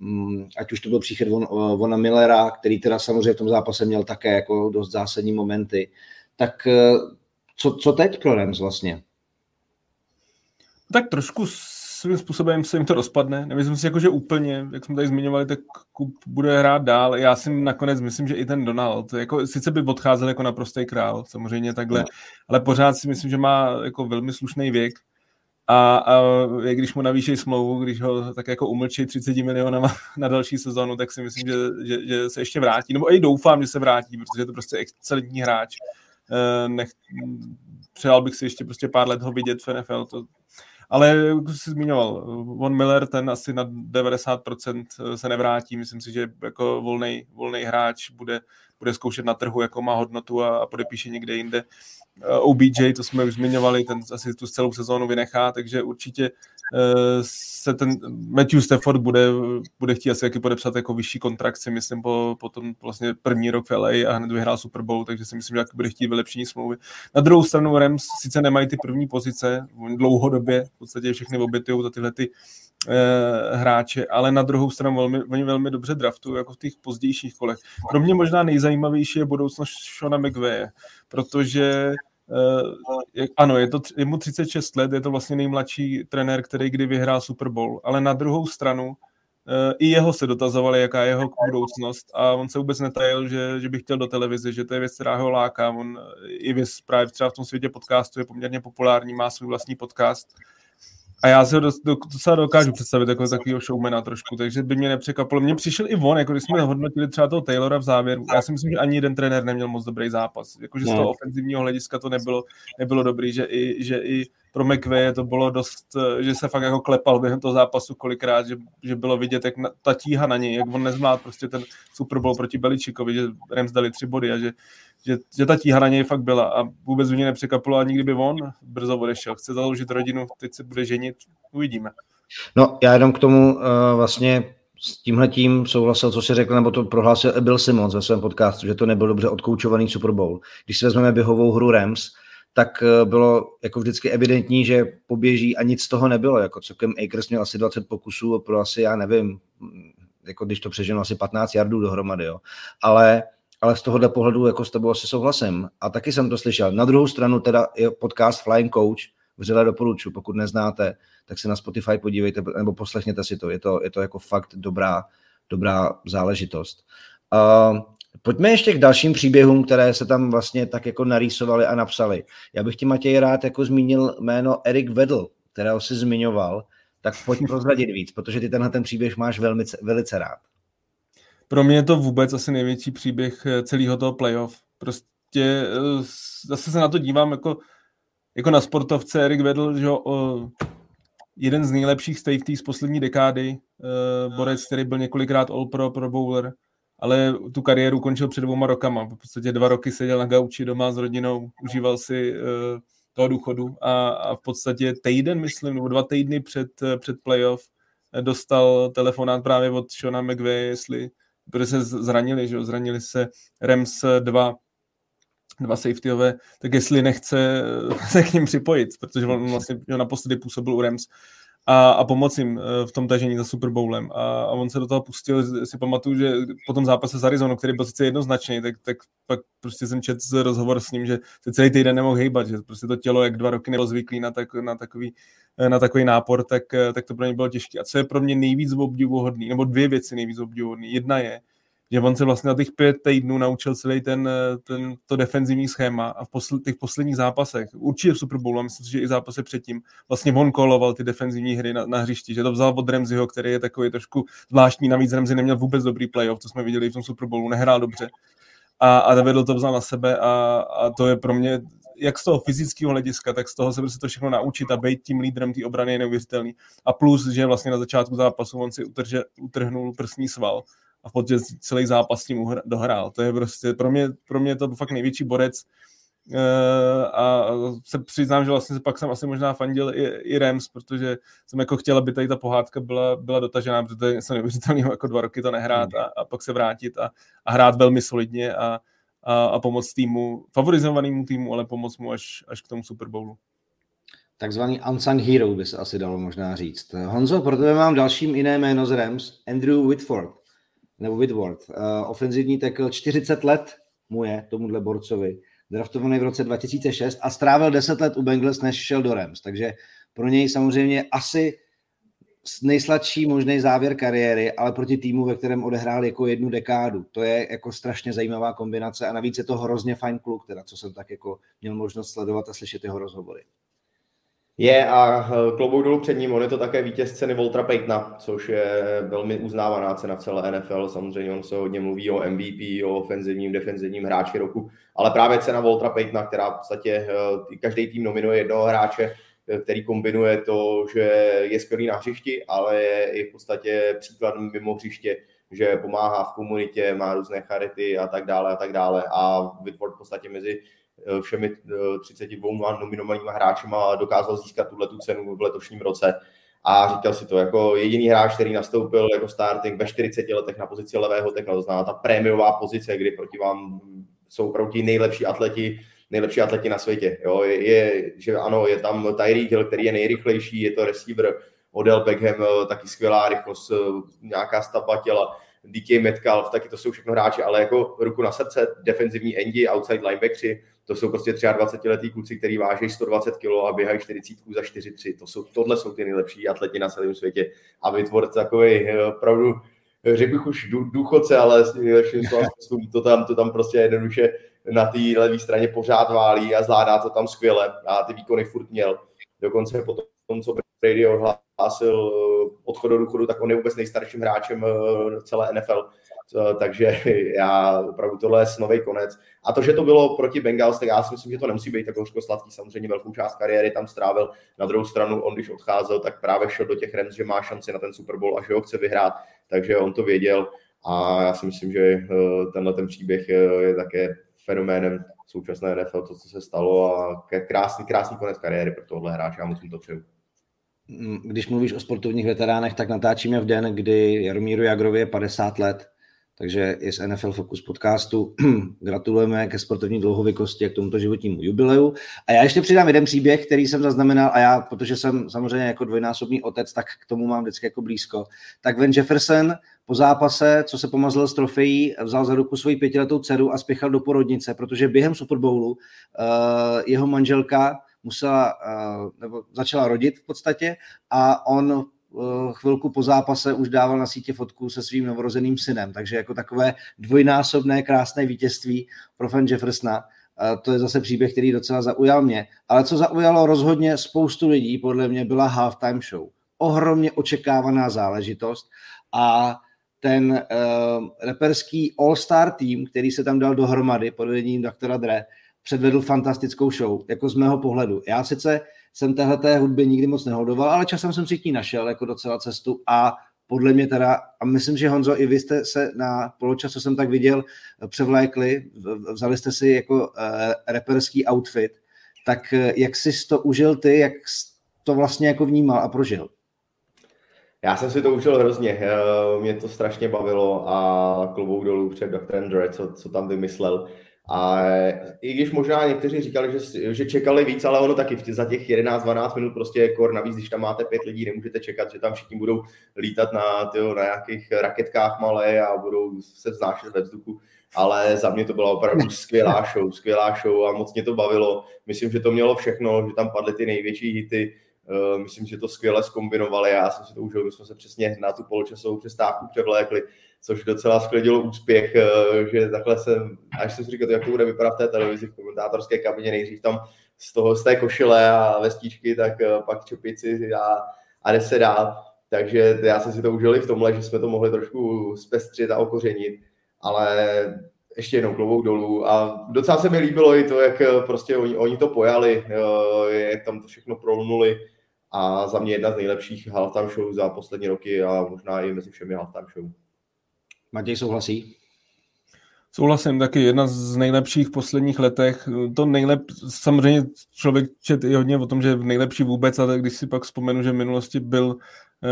Um, ať už to byl příchod von, Vona Millera, který teda samozřejmě v tom zápase měl také jako dost zásadní momenty. Tak eh, co, co teď pro Rams vlastně? Tak trošku svým způsobem se jim to rozpadne. Nemyslím si, jako, že úplně, jak jsme tady zmiňovali, tak Kup bude hrát dál. Já si nakonec myslím, že i ten Donald, jako, sice by odcházel jako naprostý král, samozřejmě takhle, ale pořád si myslím, že má jako velmi slušný věk. A, a když mu navýšejí smlouvu, když ho tak jako umlčí 30 milionama na další sezonu, tak si myslím, že, že, že se ještě vrátí. Nebo i doufám, že se vrátí, protože je to prostě excelentní hráč. Eh, nech, přál bych si ještě prostě pár let ho vidět v NFL, to, ale jak jsi zmiňoval, Von Miller, ten asi na 90% se nevrátí. Myslím si, že jako volný, hráč bude, bude zkoušet na trhu, jako má hodnotu a, a podepíše někde jinde. OBJ, to jsme už zmiňovali, ten asi tu celou sezónu vynechá, takže určitě Eh, se ten Matthew Stafford bude, bude chtít asi jaký podepsat jako vyšší kontrakt, si myslím, po, po tom vlastně první rok v LA a hned vyhrál Super Bowl, takže si myslím, že bude chtít vylepšení smlouvy. Na druhou stranu Rams sice nemají ty první pozice, dlouhodobě v podstatě všechny obětují za tyhle ty eh, hráče, ale na druhou stranu velmi, oni velmi dobře draftují jako v těch pozdějších kolech. Pro mě možná nejzajímavější je budoucnost Shona McVeigh, protože ano, je, to, je mu 36 let, je to vlastně nejmladší trenér, který kdy vyhrál Super Bowl, ale na druhou stranu uh, i jeho se dotazovali, jaká je jeho budoucnost a on se vůbec netajil, že, že by chtěl do televize, že to je věc, která ho láká. On i věc právě třeba v tom světě podcastu je poměrně populární, má svůj vlastní podcast a já si ho docela dokážu představit jako takového showmana trošku, takže by mě nepřekvapilo. Mně přišel i on, jako když jsme hodnotili třeba toho Taylora v závěru. Já si myslím, že ani jeden trenér neměl moc dobrý zápas. Jakože z toho no. ofenzivního hlediska to nebylo, nebylo dobrý, že i, že i pro McVeigh to bylo dost, že se fakt jako klepal během toho zápasu kolikrát, že, že bylo vidět, jak na, ta tíha na něj, jak on nezvládl prostě ten Super Bowl proti Beličikovi, že Rams dali tři body a že, že, že ta tíha na něj fakt byla a vůbec mě nepřekvapilo ani kdyby on brzo odešel. Chce založit rodinu, teď se bude ženit, uvidíme. No já jenom k tomu uh, vlastně s tímhle tím souhlasil, co si řekl, nebo to prohlásil Bill Simmons ve svém podcastu, že to nebyl dobře odkoučovaný Super Bowl. Když si vezmeme běhovou hru Rams, tak eh, bylo jako vždycky evidentní, že poběží a nic z toho nebylo. Jako celkem Akers měl asi 20 pokusů pro asi, já nevím, jako když to přeženu, asi 15 jardů dohromady, jo. Ale, ale z tohohle pohledu jako s tebou asi souhlasím. A taky jsem to slyšel. Na druhou stranu teda je podcast Flying Coach, vřele doporučuji, pokud neznáte, tak se na Spotify podívejte nebo poslechněte si to. Je to, je to jako fakt dobrá, dobrá záležitost. Uh, Pojďme ještě k dalším příběhům, které se tam vlastně tak jako narýsovaly a napsali. Já bych ti, Matěj, rád jako zmínil jméno Erik Vedl, kterého si zmiňoval, tak pojď prozradit víc, protože ty tenhle ten příběh máš velmi, velice rád. Pro mě je to vůbec asi největší příběh eh, celého toho playoff. Prostě eh, zase se na to dívám jako, jako na sportovce Erik Vedl, že jeden z nejlepších safety z poslední dekády, uh, borec, který byl několikrát All Pro, Pro Bowler, ale tu kariéru končil před dvouma rokama. V podstatě dva roky seděl na gauči doma s rodinou, užíval si toho důchodu a, a v podstatě týden, myslím, nebo dva týdny před, před playoff dostal telefonát právě od Shona McVeigh, jestli, protože se zranili, že zranili se Rams 2, dva safetyové, tak jestli nechce se k ním připojit, protože on vlastně naposledy působil u Rams a, a pomoci jim eh, v tom tažení za Super Bowlem. A, a on se do toho pustil, si pamatuju, že po tom zápase s Arizonou, který byl sice jednoznačný, tak, tak pak prostě jsem četl rozhovor s ním, že se celý týden nemohl hejbat, že prostě to tělo, jak dva roky nebylo zvyklý na, tak, na, takový, eh, na takový nápor, tak, eh, tak to pro ně bylo těžké. A co je pro mě nejvíc obdivuhodný, nebo dvě věci nejvíc obdivuhodný. Jedna je, že on se vlastně na těch pět týdnů naučil celý ten, ten to defenzivní schéma a v posl, těch posledních zápasech, určitě v Super Bowlu, a myslím si, že i zápasy předtím, vlastně on koloval ty defenzivní hry na, na hřišti, že to vzal od Remziho, který je takový trošku zvláštní, navíc Remzi neměl vůbec dobrý playoff, to jsme viděli v tom Super Bowlu, nehrál dobře a, a David to vzal na sebe a, a to je pro mě jak z toho fyzického hlediska, tak z toho se prostě to všechno naučit a být tím lídrem té obrany je neuvěřitelný. A plus, že vlastně na začátku zápasu on si utrže, utrhnul prsní sval a v podstatě celý zápas s tím dohrál. To je prostě pro mě, pro mě to fakt největší borec, Eh, a se přiznám, že vlastně pak jsem asi možná fandil i, i Rams, protože jsem jako chtěl, aby tady ta pohádka byla, byla dotažená, protože to je něco neuvěřitelného, jako dva roky to nehrát a, a pak se vrátit a, a hrát velmi solidně a, a, a pomoct týmu, favorizovanému týmu, ale pomoct mu až, až k tomu Super Bowlu. Takzvaný unsung hero by se asi dalo možná říct. Honzo, pro tebe mám dalším jiné jméno z Rams, Andrew Whitford, nebo Whitworth, uh, ofenzivní tackle, 40 let mu je, tomuhle borcovi draftovaný v roce 2006 a strávil 10 let u Bengals, než šel do Rams. Takže pro něj samozřejmě asi nejsladší možný závěr kariéry, ale proti týmu, ve kterém odehrál jako jednu dekádu. To je jako strašně zajímavá kombinace a navíc je to hrozně fajn kluk, teda, co jsem tak jako měl možnost sledovat a slyšet jeho rozhovory. Je a eh, klobouk dolů před ním, on je to také vítěz ceny Voltra Paytona, což je velmi uznávaná cena v celé NFL. Samozřejmě on se hodně mluví o MVP, o ofenzivním, defenzivním hráči roku, ale právě cena Voltra Paytona, která v podstatě eh, každý tým nominuje jednoho hráče, eh, který kombinuje to, že je skvělý na hřišti, ale je i v podstatě příkladem mimo hřiště, že pomáhá v komunitě, má různé charity a tak dále a tak dále a Whitford v podstatě mezi Eh, všemi 32 eh, nominovanými hráči a dokázal získat tuhle tu cenu v letošním roce. A říkal si to jako jediný hráč, který nastoupil jako starting ve 40 letech na pozici levého tekla, to znamená ta prémiová pozice, kdy proti vám jsou opravdu nejlepší atleti, nejlepší atleti na světě. Jo, je, je, že ano, je tam Tyreek Hill, který je nejrychlejší, je to receiver, Odell Beckham, eh, taky skvělá rychlost, nějaká stavba těla, DK Metcalf, taky to jsou všechno hráči, ale jako ruku na srdce, defenzivní endi, outside linebackeri, to jsou prostě 23 letý kluci, kteří váží 120 kg a běhají 40 za 4-3. To jsou, tohle jsou ty nejlepší atleti na celém světě. A vytvořit takový eh, opravdu, eh, řekl bych už důchodce, ale to tam, to tam prostě jednoduše na té levé straně pořád válí a zvládá to tam skvěle a ty výkony furt měl. Dokonce potom, co Brady ohlásil eh, odchod do důchodu, tak on je vůbec nejstarším hráčem celé NFL takže já opravdu tohle je snový konec. A to, že to bylo proti Bengals, tak já si myslím, že to nemusí být tak hořko sladký. Samozřejmě velkou část kariéry tam strávil. Na druhou stranu, on když odcházel, tak právě šel do těch Rams, že má šanci na ten Super Bowl a že ho chce vyhrát, takže on to věděl. A já si myslím, že eh, tenhle ten příběh eh, je také fenoménem současné NFL, to, co se stalo a krásný, krásný konec kariéry pro tohle hráče, já moc mu to přeju. Mm, když mluvíš o sportovních veteránech, tak natáčíme v den, kdy Jaromíru Jagrovi je 50 let takže i z NFL Focus podcastu gratulujeme ke sportovní dlouhověkosti a k tomuto životnímu jubileu. A já ještě přidám jeden příběh, který jsem zaznamenal a já, protože jsem samozřejmě jako dvojnásobný otec, tak k tomu mám vždycky jako blízko. Tak Van Jefferson po zápase, co se pomazl z trofejí, vzal za ruku svoji pětiletou dceru a spěchal do porodnice, protože během Super Bowlu uh, jeho manželka musela, uh, nebo začala rodit v podstatě a on Eh, chvilku po zápase už dával na sítě fotku se svým novorozeným synem, takže jako takové dvojnásobné krásné vítězství pro Fan Jeffersona. To je zase příběh, který docela zaujal mě. Ale co zaujalo rozhodně spoustu lidí, podle mě byla halftime show. Ohromně očekávaná záležitost a ten uh, reperský all-star tým, který se tam dal dohromady pod vedením doktora Dre, předvedl fantastickou show, jako z mého pohledu. Já sice jsem téhleté hudbě nikdy moc nehodoval, ale časem jsem si k ní našel jako docela cestu a podle mě teda, a myslím, že Honzo, i vy jste se na poločas, co jsem tak viděl, převlékli, vzali jste si jako uh, reperský outfit, tak uh, jak jsi to užil ty, jak to vlastně jako vnímal a prožil? Já jsem si to užil hrozně, eh, mě to strašně bavilo a klobouk dolů před Dr. Dre, co, co tam vymyslel. A i když možná někteří říkali, že, že čekali víc, ale ono taky za těch 11-12 minut prostě je kor. Navíc, když tam máte pět lidí, nemůžete čekat, že tam všichni budou lítat na, tyjo, na nějakých raketkách malé a budou se vznášet ve vzduchu. Ale za mě to byla opravdu skvělá show, skvělá show a moc mě to bavilo. Myslím, že to mělo všechno, že tam padly ty největší hity. Eh, myslím, že to skvěle zkombinovali. Já jsem si to užil, my jsme se přesně na tu poločasovou přestávku převlékli což docela sklidilo úspěch, eh, že takhle jsem, až jsem si říkal, jak to bude vypadat v té televizi, v komentátorské kabině, nejdřív tam z, toho, z té košile a vestičky, tak eh, pak čepici a, a jde se dál. Takže já jsem si to užil i v tomhle, že jsme to mohli trošku zpestřit a okořenit, ale ještě jednou klobouk dolů a docela se mi líbilo i to, jak prostě oni, oni to pojali, jak tam to všechno prolnuli a za mě jedna z nejlepších halftime show za poslední roky a možná i mezi všemi halftime show. Matěj souhlasí? Souhlasím, taky jedna z nejlepších posledních letech. To nejlep, samozřejmě člověk čet i hodně o tom, že nejlepší vůbec, ale když si pak vzpomenu, že v minulosti byl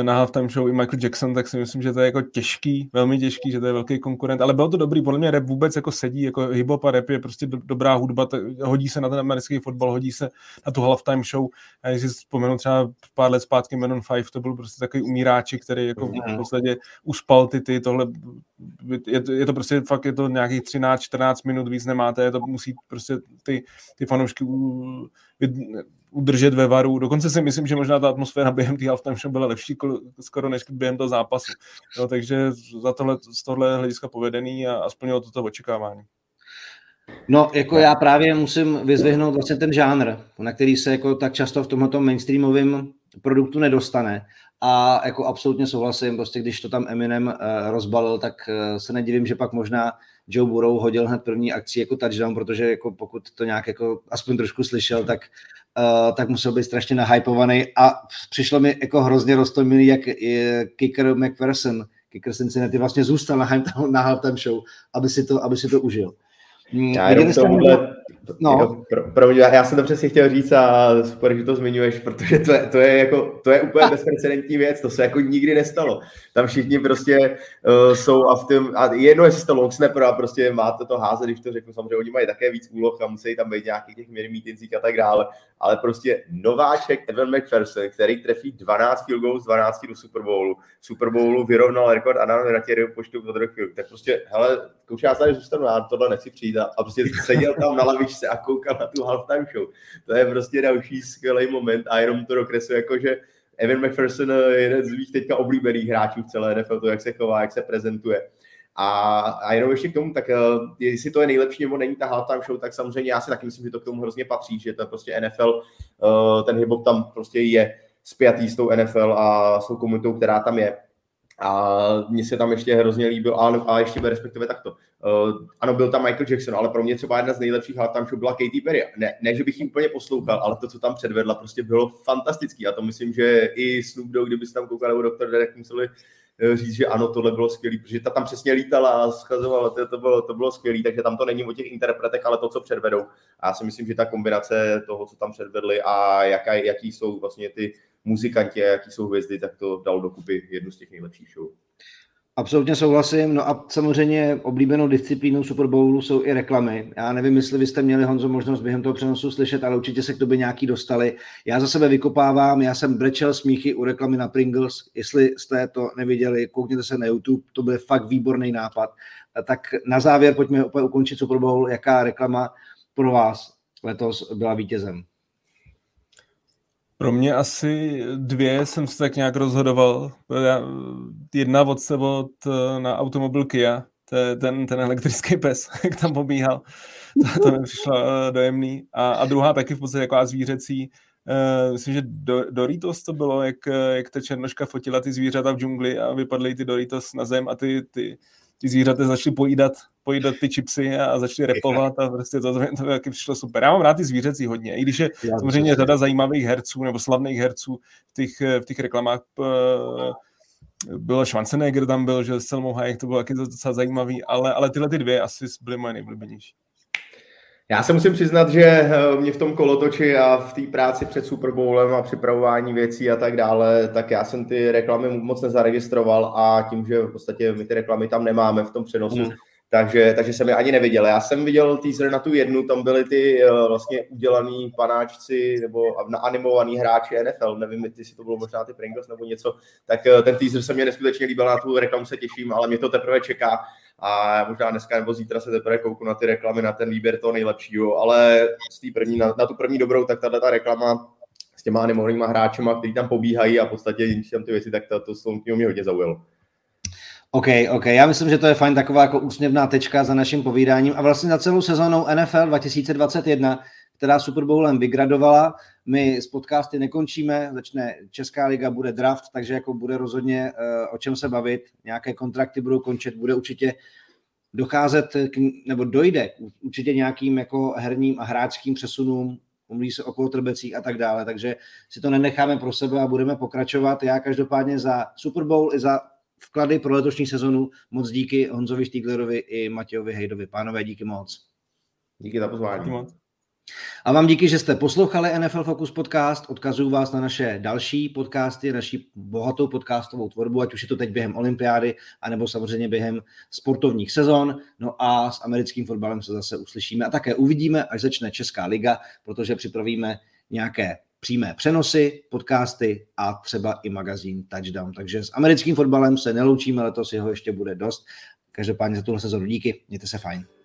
na halftime show i Michael Jackson, tak si myslím, že to je jako těžký, velmi těžký, že to je velký konkurent, ale bylo to dobrý, podle mě rap vůbec jako sedí, jako hip-hop a rap je prostě do, dobrá hudba, tak hodí se na ten americký fotbal, hodí se na tu halftime show a když si vzpomenu třeba pár let zpátky Menon 5, to byl prostě takový umíráči, který jako v mhm. podstatě uspal ty, ty tohle, je to, je to prostě fakt, je to nějakých 13-14 minut, víc nemáte, je to musí prostě ty, ty fanoušky udržet ve varu. Dokonce si myslím, že možná ta atmosféra během té halftime show byla lepší skoro než během toho zápasu. Jo, takže za tohle, z tohle hlediska povedený a, a splnilo toto očekávání. No, jako já právě musím vyzvihnout vlastně ten žánr, na který se jako tak často v tomto mainstreamovém produktu nedostane. A jako absolutně souhlasím, prostě když to tam Eminem uh, rozbalil, tak uh, se nedivím, že pak možná Joe Burrow hodil hned první akci jako touchdown, protože jako pokud to nějak jako aspoň trošku slyšel, tak, uh, tak musel být strašně nahypovaný a přišlo mi jako hrozně roztomilý, jak je kicker McPherson, kicker Cincinnati vlastně zůstal na, na halftime show, aby si to, aby si to užil. Mm, já jenom tomuhle, no. jako, pro, pro mě, já jsem to přesně chtěl říct a super, že to zmiňuješ, protože to je, to je, jako, to je úplně bezprecedentní věc, to se jako nikdy nestalo. Tam všichni prostě uh, jsou a v tom, a jedno, jestli jste long snapper a prostě máte to házet, když to řeknu, samozřejmě oni mají také víc úloh a musí tam být nějakých těch meetingcích a tak dále, ale prostě nováček Evan McPherson, který trefí 12 field goals 12 do Super Bowlu, Super Bowlu vyrovnal rekord Adam Ratiery počtu do tak prostě, hele, kouč, já tady zůstanu, já tohle nechci přijít a, a prostě seděl tam na lavičce a koukal na tu halftime show. To je prostě další skvělý moment a jenom to dokresluje jako, že Evan McPherson je jeden z mých teďka oblíbených hráčů v celé NFL, to, jak se chová, jak se prezentuje. A, a jenom ještě k tomu, tak uh, jestli to je nejlepší nebo není ta halftime show, tak samozřejmě já si taky myslím, že to k tomu hrozně patří, že to prostě NFL, eh, ten hip tam prostě je spjatý s tou NFL a s tou komunitou, která tam je. A mně se tam ještě hrozně líbil, a, a ještě respektive takto. Uh, ano, byl tam Michael Jackson, ale pro mě třeba jedna z nejlepších tam show byla Katy Perry. Ne, ne, že bych ji úplně poslouchal, ale to, co tam předvedla, prostě bylo fantastický. A to myslím, že i Snoop Dogg, kdyby se tam koukali nebo Dr. Derek, museli eh, říct, že ano, tohle bylo skvělé, protože ta tam přesně lítala a schazovala, to, to bylo, to bylo skvělé, takže tam to není o těch interpretech, ale to, co předvedou. A já si myslím, že ta kombinace toho, co tam předvedli a jaká, jaký jsou vlastně ty muzikanti a jaký jsou hvězdy, tak to dal dokupy jednu z těch nejlepších show. Absolutně souhlasím. No a samozřejmě oblíbenou disciplínou Super Bowlu jsou i reklamy. Já nevím, jestli vy jste měli, Honzo, možnost během toho přenosu slyšet, ale určitě se k tobě nějaký dostali. Já za sebe vykopávám, já jsem brečel smíchy u reklamy na Pringles. Jestli jste to neviděli, koukněte se na YouTube, to byl fakt výborný nápad. Tak na závěr pojďme opět ukončit Super Bowl. Jaká reklama pro vás letos byla vítězem? Pro mě asi dvě jsem se tak nějak rozhodoval. Jedna od sebe od, eh, na automobil Kia, ten, ten elektrický pes, jak tam pobíhal. To, to mi přišlo eh, dojemný. A, a druhá taky v podstatě jako zvířecí. Uh, myslím, že do, Doritos to bylo, jak, jak ta černoška fotila ty zvířata v džungli a vypadly ty Doritos na zem a ty, ty, ty zvířata začaly pojídat, pojídat ty čipsy a začaly repovat a prostě to, to, to taky přišlo super. Já mám rád ty zvířecí hodně, i když je Já samozřejmě řada zajímavých herců nebo slavných herců v těch, v těch reklamách bylo Schwarzenegger tam byl, že s Selmou Hayek, to bylo taky docela zajímavý, ale, ale tyhle ty dvě asi byly moje nejblíbenější. Já se musím přiznat, že eh, mě v tom kolotoči a v té práci před Super Bowlem a připravování věcí a tak dále, tak já jsem ty reklamy moc nezaregistroval a tím, že v podstatě my ty reklamy tam nemáme v tom přenosu, hmm. takže, takže jsem je ani neviděl. Já jsem viděl teaser na tu jednu, tam byly ty uh, vlastně udělaný panáčci nebo naanimovaný hráči NFL, nevím, jestli to bylo možná ty Pringles nebo něco, tak uh, ten teaser se mě neskutečně líbil, na tu reklamu se těším, ale mě to teprve čeká a možná dneska nebo zítra se teprve kouknu na ty reklamy, na ten výběr toho nejlepšího, ale z té první, na, na, tu první dobrou, tak tahle ta reklama s těma animovanými hráčema, kteří tam pobíhají a v podstatě tam ty věci, tak to, to, to mě hodně zaujalo. OK, OK. Já myslím, že to je fajn taková jako úsměvná tečka za naším povídáním a vlastně za celou sezónou NFL 2021, která Super Bowlem vygradovala. My s podcasty nekončíme, začne Česká liga, bude draft, takže jako bude rozhodně uh, o čem se bavit. Nějaké kontrakty budou končit, bude určitě docházet k, nebo dojde určitě nějakým jako herním a hráčským přesunům, umlí se okolo trbecích a tak dále, takže si to nenecháme pro sebe a budeme pokračovat. Já každopádně za Super Bowl i za vklady pro letošní sezonu moc díky Honzovi Štíglerovi i Matějovi Hejdovi. Pánové, díky moc. Díky za pozvání. Díky moc. A vám díky, že jste poslouchali NFL Focus podcast. Odkazuju vás na naše další podcasty, naši bohatou podcastovou tvorbu, ať už je to teď během olympiády, anebo samozřejmě během sportovních sezon. No a s americkým fotbalem se zase uslyšíme a také uvidíme, až začne Česká liga, protože připravíme nějaké přímé přenosy, podcasty a třeba i magazín Touchdown. Takže s americkým fotbalem se neloučíme letos, jeho ještě bude dost. Každopádně za tuhle sezonu díky, mějte se fajn.